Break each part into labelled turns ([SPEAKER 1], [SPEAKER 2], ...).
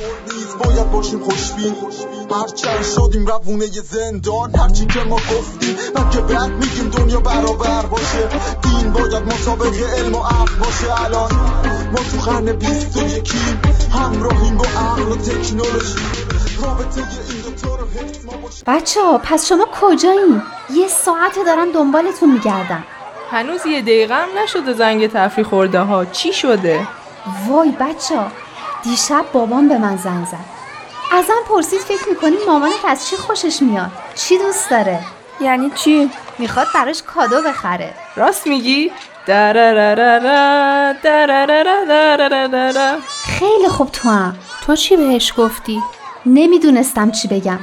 [SPEAKER 1] نیز باید باشیم خوشبین. هرچند شدیم روونه زندان. هرچی که ما گفتیم که بعد میگیم دنیا برابر باشه. دین باید مسابقه علم و عقل باشه. الان ما تو قرن بیست و یکیم همراهیم با عقل و تکنولوژی. رابطه این دوتا رو حفظ ما باشه.
[SPEAKER 2] بچه ها پس شما کجایین؟ یه ساعت دارم دنبالتون میگردم.
[SPEAKER 3] هنوز یه دقیقه هم نشده زنگ تفریح خورده ها. چی شده؟
[SPEAKER 2] وای بچه ها دیشب بابام به من زنگ زد ازم پرسید فکر می‌کنی مامانت از چی خوشش میاد چی دوست داره
[SPEAKER 4] یعنی چی؟
[SPEAKER 2] می‌خواد براش کادو بخره
[SPEAKER 3] راست میگی؟
[SPEAKER 2] خیلی خوب تو هم
[SPEAKER 4] تو چی بهش گفتی؟
[SPEAKER 2] نمی‌دونستم چی بگم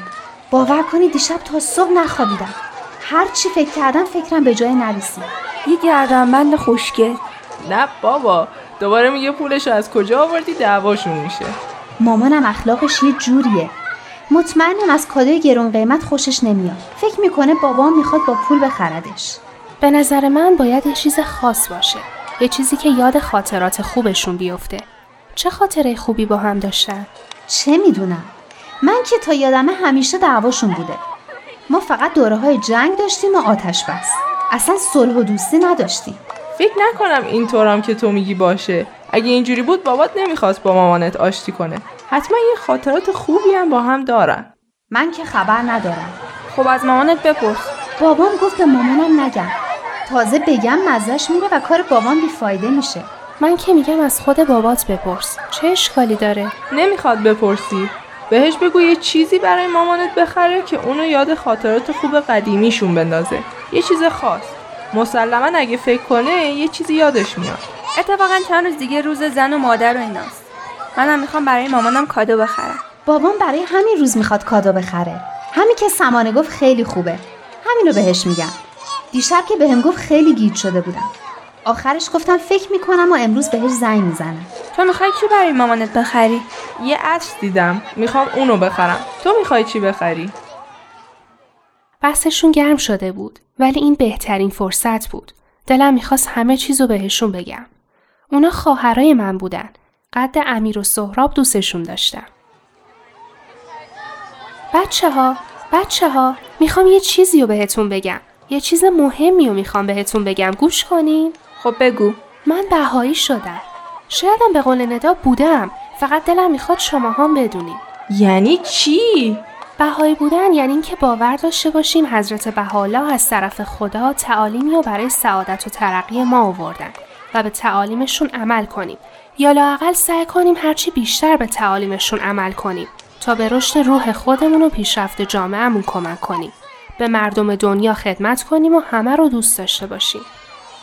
[SPEAKER 2] باور کنی دیشب تا صبح نخوابیدم هر چی فکر کردم فکرم به جای نرسید
[SPEAKER 4] یه گردنبند خوشگل
[SPEAKER 3] نه بابا دوباره میگه پولش رو از کجا آوردی؟ دعواشون میشه.
[SPEAKER 2] مامانم اخلاقش یه جوریه. مطمئنم از کادوی گرون قیمت خوشش نمیاد. فکر می‌کنه بابام می‌خواد با پول بخردش
[SPEAKER 4] به نظر من باید یه چیز خاص باشه. یه چیزی که یاد خاطرات خوبشون بیفته. چه خاطره خوبی با هم داشتن؟
[SPEAKER 2] چه می‌دونم. من که تا یادمه همیشه دعواشون بوده. ما فقط دوره های جنگ داشتیم و آتش بس. اصلا صلح و دوستی نداشتیم.
[SPEAKER 3] فکر نکنم اینطورم که تو میگی باشه. اگه اینجوری بود بابات نمی‌خواست با مامانت آشتی کنه. حتما یه خاطرات خوبی هم با هم دارن.
[SPEAKER 2] من که خبر ندارم.
[SPEAKER 4] خب از مامانت بپرس.
[SPEAKER 2] بابام گفت به مامانم نگم. تازه بگم مزش میره و کار بابام بیفایده میشه.
[SPEAKER 4] من که میگم از خود بابات بپرس. چه اشکالی داره؟
[SPEAKER 3] نمی‌خواد بپرسی. بهش بگو یه چیزی برای مامانت بخره که اونو یاد خاطرات خوب قدیمیشون بندازه. یه چیز خاص. مسلما اگه فکر کنه یه چیزی یادش میاد.
[SPEAKER 4] اتفاقا چند روز دیگه روز زن و مادر و ایناست. منم می‌خوام برای مامانم کادو بخرم.
[SPEAKER 2] بابام برای همین روز می‌خواد کادو بخره. همین که سمانه گفت خیلی خوبه. همینو بهش میگم. دیشب که بهم گفت خیلی گیج شده بودم. آخرش گفتم فکر می‌کنم و امروز بهش زنگ می‌زنم.
[SPEAKER 4] تو می‌خوای چی برای مامانت بخری؟
[SPEAKER 3] یه عطر دیدم. می‌خوام اونو بخرم. تو می‌خوای چی بخری؟
[SPEAKER 4] بحثشون گرم شده بود. ولی این بهترین فرصت بود. دلم می‌خواست همه چیزو بهشون بگم. اونا خواهرای من بودن. قد امیر و سهراب دوستشون داشتم. بچه ها بچه ها می‌خوام یه چیزی رو بهتون بگم. یه چیز مهمی رو می‌خوام بهتون بگم. گوش کنین.
[SPEAKER 3] خب بگو.
[SPEAKER 4] من بهایی شدم. شایدم به قول ندا بودم. فقط دلم می‌خواد شما هم بدونین.
[SPEAKER 3] یعنی چی؟
[SPEAKER 4] بهایی بودن یعنی اینکه باور داشته باشیم حضرت بهاءالله از طرف خدا تعالیمی رو برای سعادت و ترقی ما آوردن و به تعالیمشون عمل کنیم. یا لاقل سعی کنیم هرچی بیشتر به تعالیمشون عمل کنیم تا به رشد روح خودمون و پیشرفت جامعهمون کمک کنیم. به مردم دنیا خدمت کنیم و همه رو دوست داشته باشیم.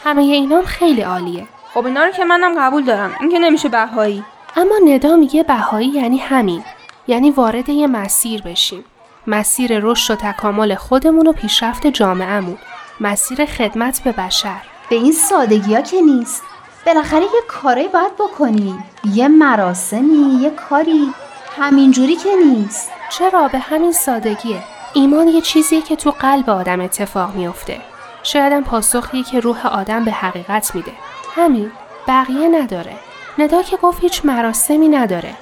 [SPEAKER 4] همه اینام خیلی عالیه.
[SPEAKER 5] خب اینا رو که منم قبول دارم. این که نمیشه بهایی.
[SPEAKER 4] اما ندا میگه بهایی یعنی همین. یعنی وارد یه مسیر بشیم. مسیر رشد و تکامل خودمون و پیشرفت جامعهمون. مسیر خدمت به بشر.
[SPEAKER 2] به این سادگی ها که نیست. بالاخره یه کاری باید بکنی. یه مراسمی یه کاری. همینجوری که نیست.
[SPEAKER 4] چرا؟ به همین سادگیه. ایمان یه چیزیه که تو قلب آدم اتفاق میفته شایدم پاسخیه که روح آدم به حقیقت میده. همین. بقیه نداره. ندا که گفت هیچ مراسمی نداره.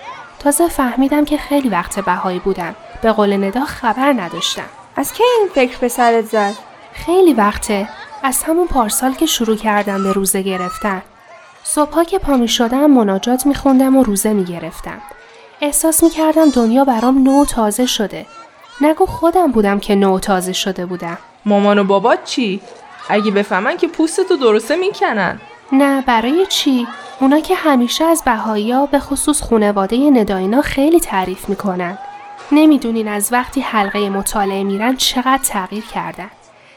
[SPEAKER 4] تازه فهمیدم که خیلی وقت بهایی بودم به قول ندا خبر نداشتم
[SPEAKER 5] از کی این فکر به سرت زد
[SPEAKER 4] خیلی وقته از همون پارسال که شروع کردم به روزه گرفتن صبحها که پا می شدم مناجات می خوندم و روزه می گرفتم. احساس می کردم دنیا برام نو و تازه شده. نگو خودم بودم که نو و تازه شده بودم.
[SPEAKER 3] مامان و بابات چی اگه بفهمن که پوستتو درسته می‌کنن
[SPEAKER 4] نه برای چی؟ اونا که همیشه از بهایی به خصوص خونواده نداینا خیلی تعریف می‌کنن. نمی‌دونین از وقتی حلقه مطالعه میرن چقدر تغییر کردن.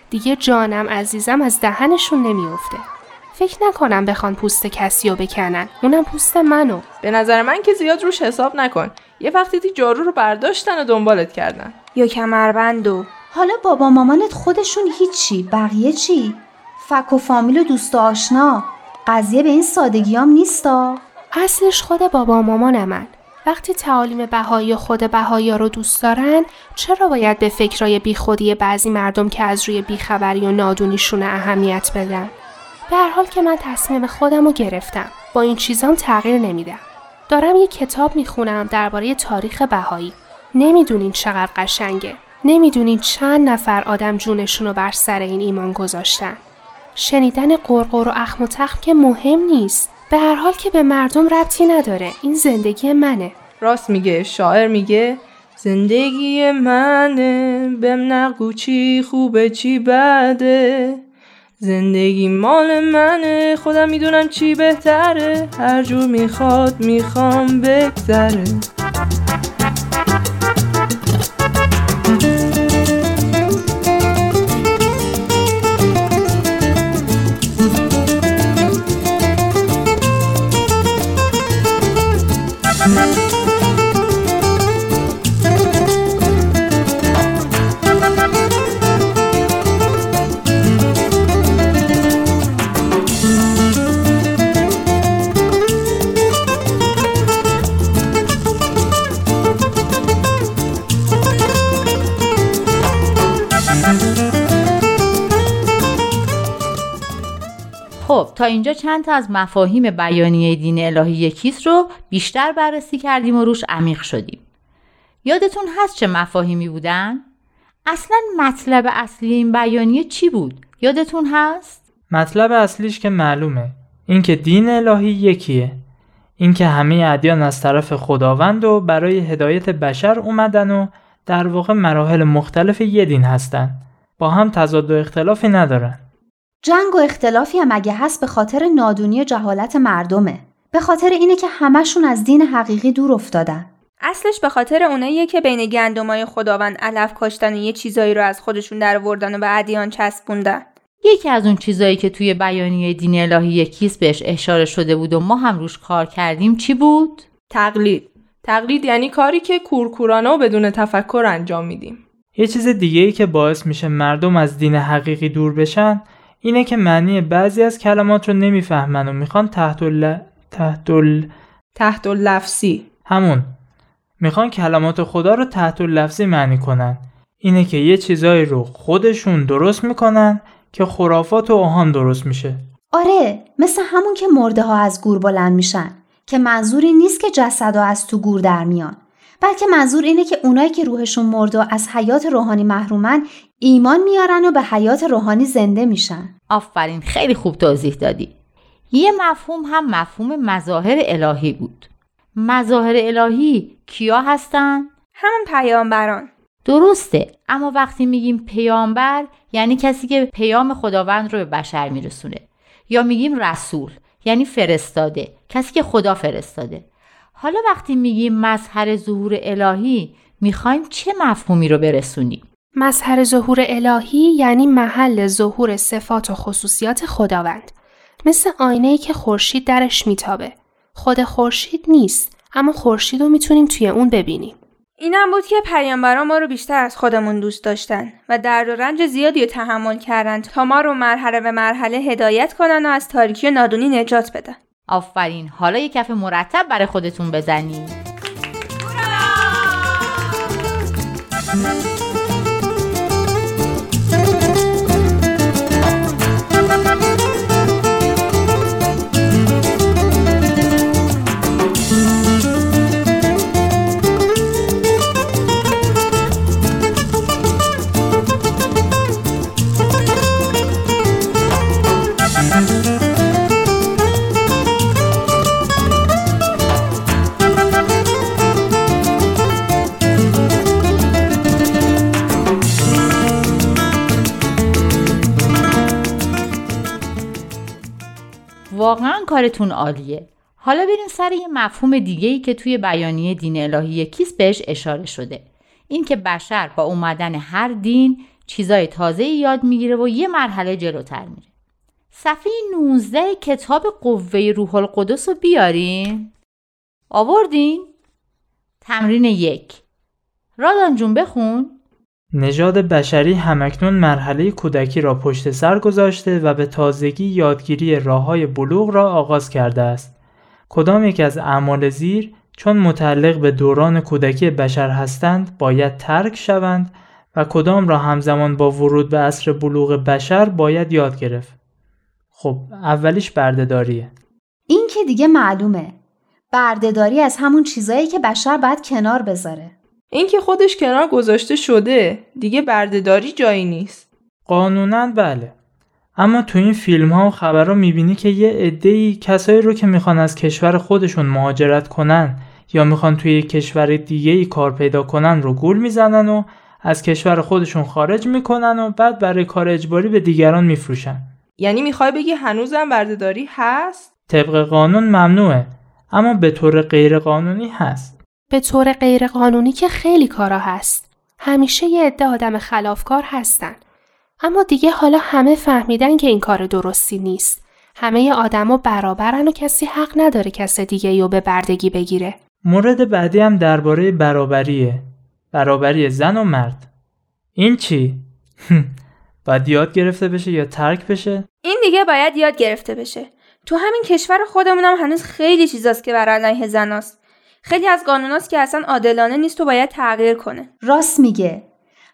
[SPEAKER 4] دیگه جانم عزیزم از دهنشون نمیافته. فکر نکنم بخوان پوست کسی رو بکنن. اونم پوست منو.
[SPEAKER 3] به نظر من که زیاد روش حساب نکن یه وقتی دیدی جارو رو برداشتن و دنبالت کردن
[SPEAKER 5] یا کمربندو
[SPEAKER 2] حالا بابا مامانت خودشون هیچی بقیه چی فک و فامیل و دوست و آشنا قضیه به این سادگیام نیستا؟
[SPEAKER 4] اصلش خود بابا مامانمن وقتی تعالیم بهایی خود بهایی رو دوست دارن چرا باید به فکرای بیخودی بعضی مردم که از روی بیخبری و نادونیشون اهمیت بدن؟ به هر حال که من تصمیم خودم رو گرفتم. با این چیزام تغییر نمیدم. دارم یه کتاب می‌خونم درباره تاریخ بهایی. نمی‌دونین چقدر قشنگه. نمی‌دونین چند نفر آدم جونشون رو بر سر این ایمان گذاشتن. شنیدن قرقر و اخم و تخم که مهم نیست. به هر حال که به مردم ربطی نداره. این زندگی منه.
[SPEAKER 3] راست میگه شاعر میگه زندگی منه. بهم نگو چی خوبه چی بده. زندگی مال منه. خودم می‌دونم چی بهتره. هر جور می‌خواد می‌خوام بگذره
[SPEAKER 6] تا اینجا چند تا از مفاهیم بیانیه دین الهی یکیست رو بیشتر بررسی کردیم و روش عمیق شدیم. یادتون هست چه مفاهیمی بودن؟ اصلا مطلب اصلی این بیانیه چی بود؟ یادتون هست؟
[SPEAKER 7] مطلب اصلیش که معلومه اینکه دین الهی یکیه اینکه همه ادیان از طرف خداوند و برای هدایت بشر اومدن و در واقع مراحل مختلف یه دین هستن با هم تضاد و اختلافی ندارن
[SPEAKER 2] جنگ و اختلافی هم اگه هست به خاطر نادونی و جهالت مردمه. به خاطر اینه که همشون از دین حقیقی دور افتادن.
[SPEAKER 5] اصلش به خاطر اوناییه که بین گندمای خداوند علف کاشتن و یه چیزایی رو از خودشون در آوردن و به ادیان چسبوندن.
[SPEAKER 6] یکی از اون چیزایی که توی بیانیه دین الهی یکیست بهش اشاره شده بود و ما هم روش کار کردیم چی بود؟
[SPEAKER 3] تقلید. تقلید یعنی کاری که کورکورانه و بدون تفکر انجام میدیم.
[SPEAKER 7] یه چیز دیگه ای که باعث میشه مردم از دین حقیقی دور بشن اینه که معنی بعضی از کلمات رو نمی‌فهمن و می‌خوان تحت ال... تحت ال...
[SPEAKER 3] تحت لفظی
[SPEAKER 7] همون. می‌خوان کلمات خدا رو تحت لفظی معنی کنن. اینه که یه چیزایی رو خودشون درست می‌کنن که خرافات و اوهام درست میشه.
[SPEAKER 2] آره مثل همون که مرده ها از گور بلند میشن که منظوری نیست که جسدا از تو گور در میان. بلکه منظور اینه که اونایی که روحشون مرده و از حیات روحانی محرومن ایمان میارن و به حیات روحانی زنده میشن.
[SPEAKER 6] آفرین خیلی خوب توضیح دادی. یه مفهوم هم مفهوم مظاهر الهی بود. مظاهر الهی کیا هستن؟
[SPEAKER 5] همون پیامبران.
[SPEAKER 6] درسته اما وقتی میگیم پیامبر یعنی کسی که پیام خداوند رو به بشر میرسونه. یا میگیم رسول یعنی فرستاده کسی که خدا فرستاده. حالا وقتی میگیم مظهر ظهور الهی می‌خوایم چه مفهومی رو برسونیم
[SPEAKER 4] مظهر ظهور الهی یعنی محل ظهور صفات و خصوصیات خداوند. مثل آینه که خورشید درش میتابه. خود خورشید نیست اما خورشید رو می‌تونیم توی اون ببینیم.
[SPEAKER 5] اینم بود که پیامبران ما رو بیشتر از خودمون دوست داشتن و درد و رنج زیادی رو تحمل کردند تا ما رو مرحله به مرحله هدایت کنن و از تاریکی و نادونی نجات بدن.
[SPEAKER 6] آفرین. حالا یه کف مرتب برای خودتون بزنید کارتون عالیه. حالا بریم سر یه مفهوم دیگه ای که توی بیانیه دین الهی یکیست بهش اشاره شده. این که بشر با اومدن هر دین چیزای تازه یاد می‌گیره و یه مرحله جلوتر میره. صفحه 19 کتاب قوه روح القدس رو بیارین. آوردین؟ تمرین یک. رادان جون بخون.
[SPEAKER 7] نژاد بشری همکنون مرحله کودکی را پشت سر گذاشته و به تازگی یادگیری راه های بلوغ را آغاز کرده است. کدام یک از اعمال زیر چون متعلق به دوران کودکی بشر هستند باید ترک شوند و کدام را همزمان با ورود به عصر بلوغ بشر باید یاد گرفت. خب اولیش بردهداریه.
[SPEAKER 2] این که دیگه معلومه. بردهداری از همون چیزایی که بشر باید کنار بذاره.
[SPEAKER 3] این که خودش کنار گذاشته شده دیگه بردهداری جایی نیست.
[SPEAKER 7] قانونا بله. اما تو این فیلم ها و خبرها می‌بینی که یه عده‌ای کسایی رو که می‌خوان از کشور خودشون مهاجرت کنن یا می‌خوان توی یک کشور دیگه ای کار پیدا کنن رو گول می‌زنن و از کشور خودشون خارج می‌کنن و بعد برای کار اجباری به دیگران میفروشن.
[SPEAKER 3] یعنی می‌خوای بگی هنوزم بردهداری هست؟
[SPEAKER 7] طبق قانون ممنوعه اما به طور غیر قانونی هست.
[SPEAKER 4] به طور غیر قانونی که خیلی کارا هست. همیشه یه عده آدم خلافکار هستن. اما دیگه حالا همه فهمیدن که این کار درستی نیست. همه آدما برابرن و کسی حق نداره کس دیگه رو به بردگی بگیره.
[SPEAKER 7] مورد بعدی هم درباره برابریه. برابری زن و مرد. این چی؟ باید یاد گرفته بشه یا ترک بشه؟
[SPEAKER 5] این دیگه باید یاد گرفته بشه. تو همین کشور خودمون هم هنوز خیلی چیزاست که بر علیه زناست. خیلی از قانوناست که اصلا عادلانه نیست و باید تغییر کنه.
[SPEAKER 2] راست میگه.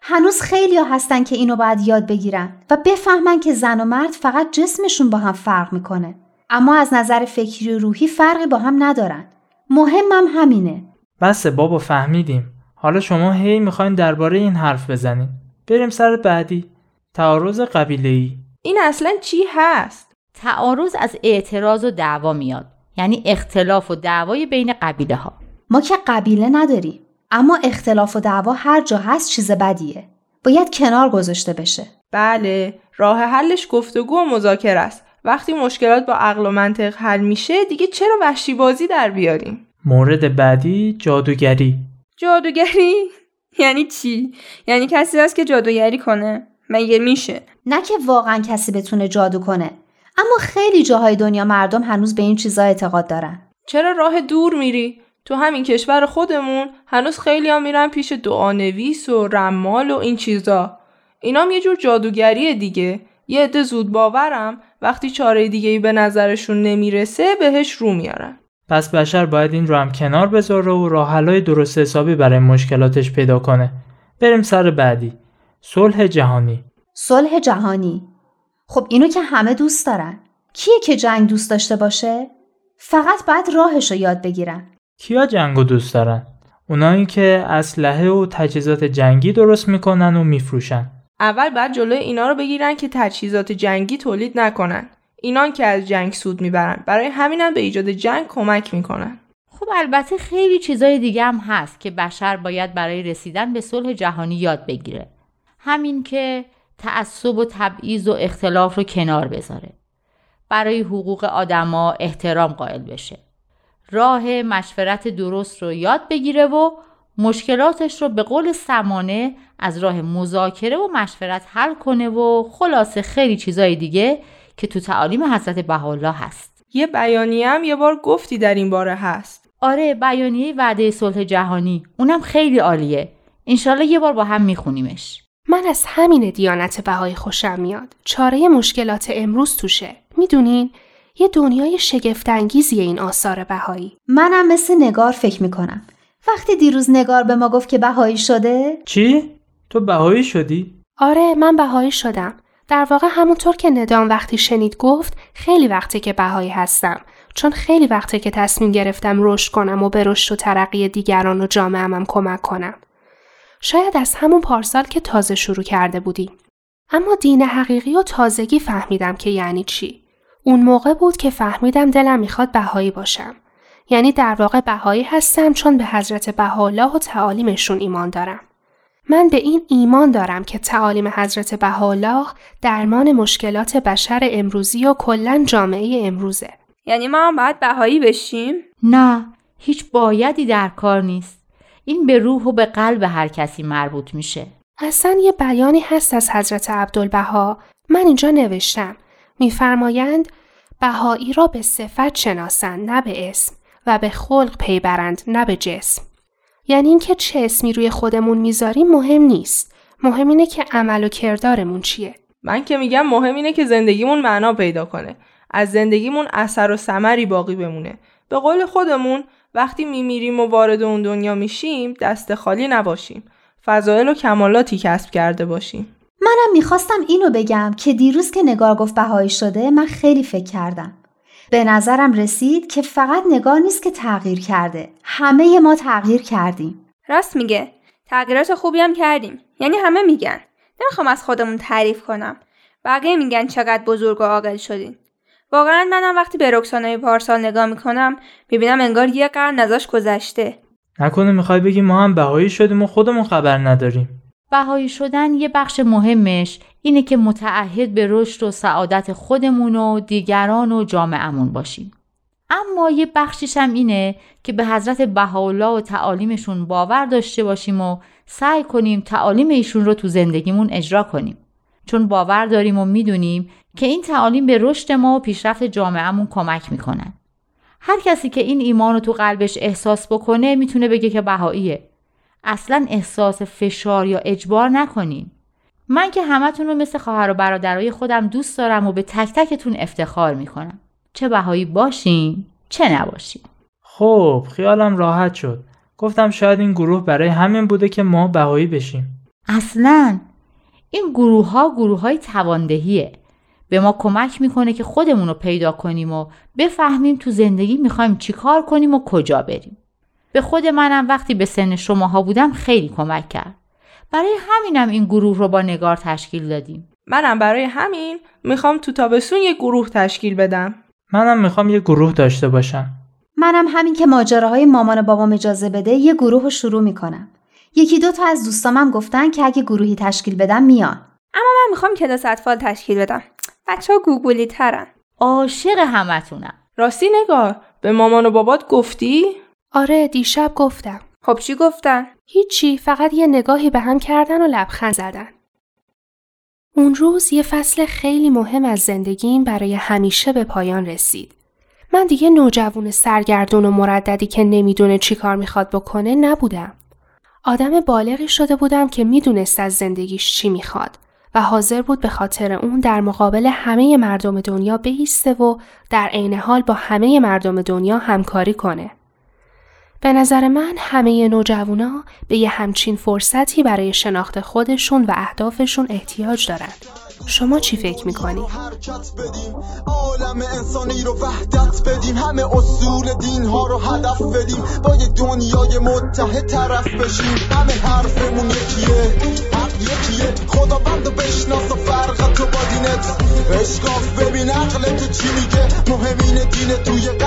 [SPEAKER 2] هنوز خیلی ها هستن که اینو باید یاد بگیرن و بفهمن که زن و مرد فقط جسمشون با هم فرق می‌کنه. اما از نظر فکری و روحی فرقی با هم ندارن. مهمم همینه.
[SPEAKER 7] بسه بابا فهمیدیم. حالا شما هی می‌خواین درباره این حرف بزنین. بریم سر بعدی. تعارض قبیله ای.
[SPEAKER 3] این اصلا چی هست؟
[SPEAKER 6] تعارض از اعتراض و دعوا میاد. یعنی اختلاف و دعوای بین قبیله ها.
[SPEAKER 2] ما که قبیله نداریم. اما اختلاف و دعوا هر جا هست چیز بدیه. باید کنار گذاشته بشه.
[SPEAKER 3] بله، راه حلش گفتگو و مذاکره است. وقتی مشکلات با عقل و منطق حل میشه دیگه چرا وحشی بازی در بیاریم؟
[SPEAKER 7] مورد بعدی جادوگری.
[SPEAKER 5] جادوگری؟ یعنی چی؟ یعنی کسی هست که جادوگری کنه؟ مگه میشه؟
[SPEAKER 2] نه که واقعا کسی بتونه جادو کنه. اما خیلی جاهای دنیا مردم هنوز به این چیزا اعتقاد دارن.
[SPEAKER 3] چرا راه دور میری؟ تو همین کشور خودمون هنوز خیلی ها میرن پیش دعانویس و رمال و این چیزا. اینام یه جور جادوگریه دیگه. یه عده زود باورم وقتی چاره دیگه ای به نظرشون نمی‌رسه بهش رو میارن.
[SPEAKER 7] پس بشر باید این رو هم کنار بذاره و راه درست حسابی برای مشکلاتش پیدا کنه. بریم سر بعدی. صلح جهانی.
[SPEAKER 2] صلح جهانی. خب اینو که همه دوست دارن. کیه که جنگ دوست داشته باشه؟ فقط باید راهش رو یاد بگیرن.
[SPEAKER 7] کیا جنگو دوست دارن؟ اونایی که اسلحه و تجهیزات جنگی درست می‌کنن و میفروشن.
[SPEAKER 3] اول بعد جلوی اینا رو بگیرن که تجهیزات جنگی تولید نکنن. اینان که از جنگ سود می‌برن. برای همینم به ایجاد جنگ کمک می‌کنن.
[SPEAKER 6] خب البته خیلی چیزای دیگه هم هست که بشر باید برای رسیدن به صلح جهانی یاد بگیره. همین که تعصب و تبعیض و اختلاف رو کنار بذاره. برای حقوق آدما احترام قائل بشه. راه مشورت درست رو یاد بگیره و مشکلاتش رو به قول سمانه از راه مذاکره و مشورت حل کنه و خلاصه خیلی چیزای دیگه که تو تعالیم حضرت بهاءالله هست.
[SPEAKER 3] یه بیانیه هم یه بار گفتی در این باره هست.
[SPEAKER 6] آره بیانیه وعده صلح جهانی اونم خیلی عالیه. انشالله یه بار با هم میخونیمش.
[SPEAKER 4] من از همین دیانت بهایی خوشم میاد. چاره مشکلات امروز توشه. می‌دونین یه دنیای شگفتانگیزی این آثار بهایی.
[SPEAKER 2] منم مثل نگار فکر می‌کنم. وقتی دیروز نگار به ما گفت که بهایی شده؟
[SPEAKER 7] چی؟ تو بهایی شدی؟
[SPEAKER 4] آره من بهایی شدم. در واقع همونطور که ندام وقتی شنید گفت خیلی وقتی که بهایی هستم چون خیلی وقتی که تصمیم گرفتم رشد کنم و به رشد و ترقی دیگران و جامعه‌ام کمک کنم. شاید از همون پارسال که تازه شروع کرده بودیم. اما دین حقیقی و تازگی فهمیدم که یعنی چی. اون موقع بود که فهمیدم دلم می‌خواد بهایی باشم. یعنی در واقع بهایی هستم چون به حضرت بهاءالله و تعالیمشون ایمان دارم. من به این ایمان دارم که تعالیم حضرت بهاءالله درمان مشکلات بشر امروزی و کلا جامعه امروزه.
[SPEAKER 5] یعنی ما هم باید بهایی بشیم؟
[SPEAKER 6] نه، هیچ بایدی در کار نیست. این به روح و به قلب هر کسی مربوط میشه.
[SPEAKER 4] اصلا یه بیانی هست از حضرت عبدالبها من اینجا نوشتم. میفرمایند بهایی را به صفت شناسند نه به اسم و به خلق پی برند نه به جسم. یعنی اینکه چه اسمی روی خودمون می‌ذاریم مهم نیست مهم اینه که عمل و کردارمون چیه
[SPEAKER 3] من که میگم مهم اینه که زندگیمون معنا پیدا کنه از زندگیمون اثر و ثمری باقی بمونه به قول خودمون وقتی میمیریم و وارد اون دنیا میشیم دست خالی نباشیم. فضایل و کمالاتی کسب کرده باشیم.
[SPEAKER 2] منم می‌خواستم اینو بگم که دیروز که نگار گفت بهایی شده من خیلی فکر کردم. به نظرم رسید که فقط نگار نیست که تغییر کرده. همه ما تغییر کردیم.
[SPEAKER 5] راست میگه. تغییرات خوبی هم کردیم. یعنی همه میگن. نمی‌خوام از خودمون تعریف کنم. بقیه میگن چقدر بزرگ و عاقل شدین. واقعا منم وقتی به رکسانه پارسال نگاه می‌کنم می‌بینم انگار یه قرن ازش گذشته
[SPEAKER 7] نکنه می‌خوای بگی ما هم بهایی شدیم و خودمون خبر نداریم
[SPEAKER 6] بهایی شدن یه بخش مهمش اینه که متعهد به رشد و سعادت خودمون و دیگران و جامعهمون باشیم. اما یه بخشیش هم اینه که به حضرت بهاءالله و تعالیمشون باور داشته باشیم و سعی کنیم تعالیم ایشون رو تو زندگیمون اجرا کنیم. چون باور داریم و می‌دونیم که این تعالیم به رشد ما و پیشرفت جامعهمون کمک می‌کنن. هر کسی که این ایمان رو تو قلبش احساس بکنه می‌تونه بگه که بهاییه. اصلا احساس فشار یا اجبار نکنین. من که همتون رو مثل خواهر و برادرای خودم دوست دارم و به تک تکتون افتخار می‌کنم. چه بهایی باشین چه نباشین.
[SPEAKER 7] خب خیالم راحت شد. گفتم شاید این گروه برای همین بوده که ما بهایی بشیم.
[SPEAKER 6] اصلا این گروه ها گروه های تواندهیه. به ما کمک می‌کنه که خودمون رو پیدا کنیم و بفهمیم تو زندگی می‌خوایم چیکار کنیم و کجا بریم. به خود منم وقتی به سن شماها بودم خیلی کمک کرد. برای همینم این گروه رو با نگار تشکیل دادیم.
[SPEAKER 3] منم برای همین می‌خوام تو تابستون یه گروه تشکیل بدم.
[SPEAKER 7] منم می‌خوام یه گروه داشته باشم.
[SPEAKER 2] منم همین که ماجراهای مامان بابام اجازه بده یه گروه رو شروع می‌کنم. یکی دو تا از دوستامم گفتن که اگه گروهی تشکیل بدم میان.
[SPEAKER 5] اما من می‌خوام کلاس اطفال تشکیل بدم. بچه ها گوگولی ترن.
[SPEAKER 6] عاشق همتونم.
[SPEAKER 3] راستی نگار به مامان و بابات گفتی؟
[SPEAKER 4] آره دیشب گفتم.
[SPEAKER 5] خب چی گفتن؟
[SPEAKER 4] هیچی فقط یه نگاهی به هم کردن و لبخند زدن. اون روز یه فصل خیلی مهم از زندگیم برای همیشه به پایان رسید. من دیگه نوجوان سرگردون و مرددی که نمی‌دونه چی کار می‌خواد بکنه نبودم. آدم بالغی شده بودم که می‌دونست از زندگیش چی می‌خواد و حاضر بود به خاطر اون در مقابل همه مردم دنیا بیسته و در عین حال با همه مردم دنیا همکاری کنه. به نظر من همه نوجوانا به یه همچین فرصتی برای شناخت خودشون و اهدافشون احتیاج دارن. شما چی فکر می‌کنی؟
[SPEAKER 1] حرکت بدیم عالم انسانی رو وحدت بدیم. همه اصول دین ها رو هدف بدیم. با یه دنیای متحد طرف بشیم. همه حرفمون یکیه حق یکیه. خدا بند و بشناس و فرق تو با دینت. اشکاف ببین عقل تو چی میگه. مهمین دین توی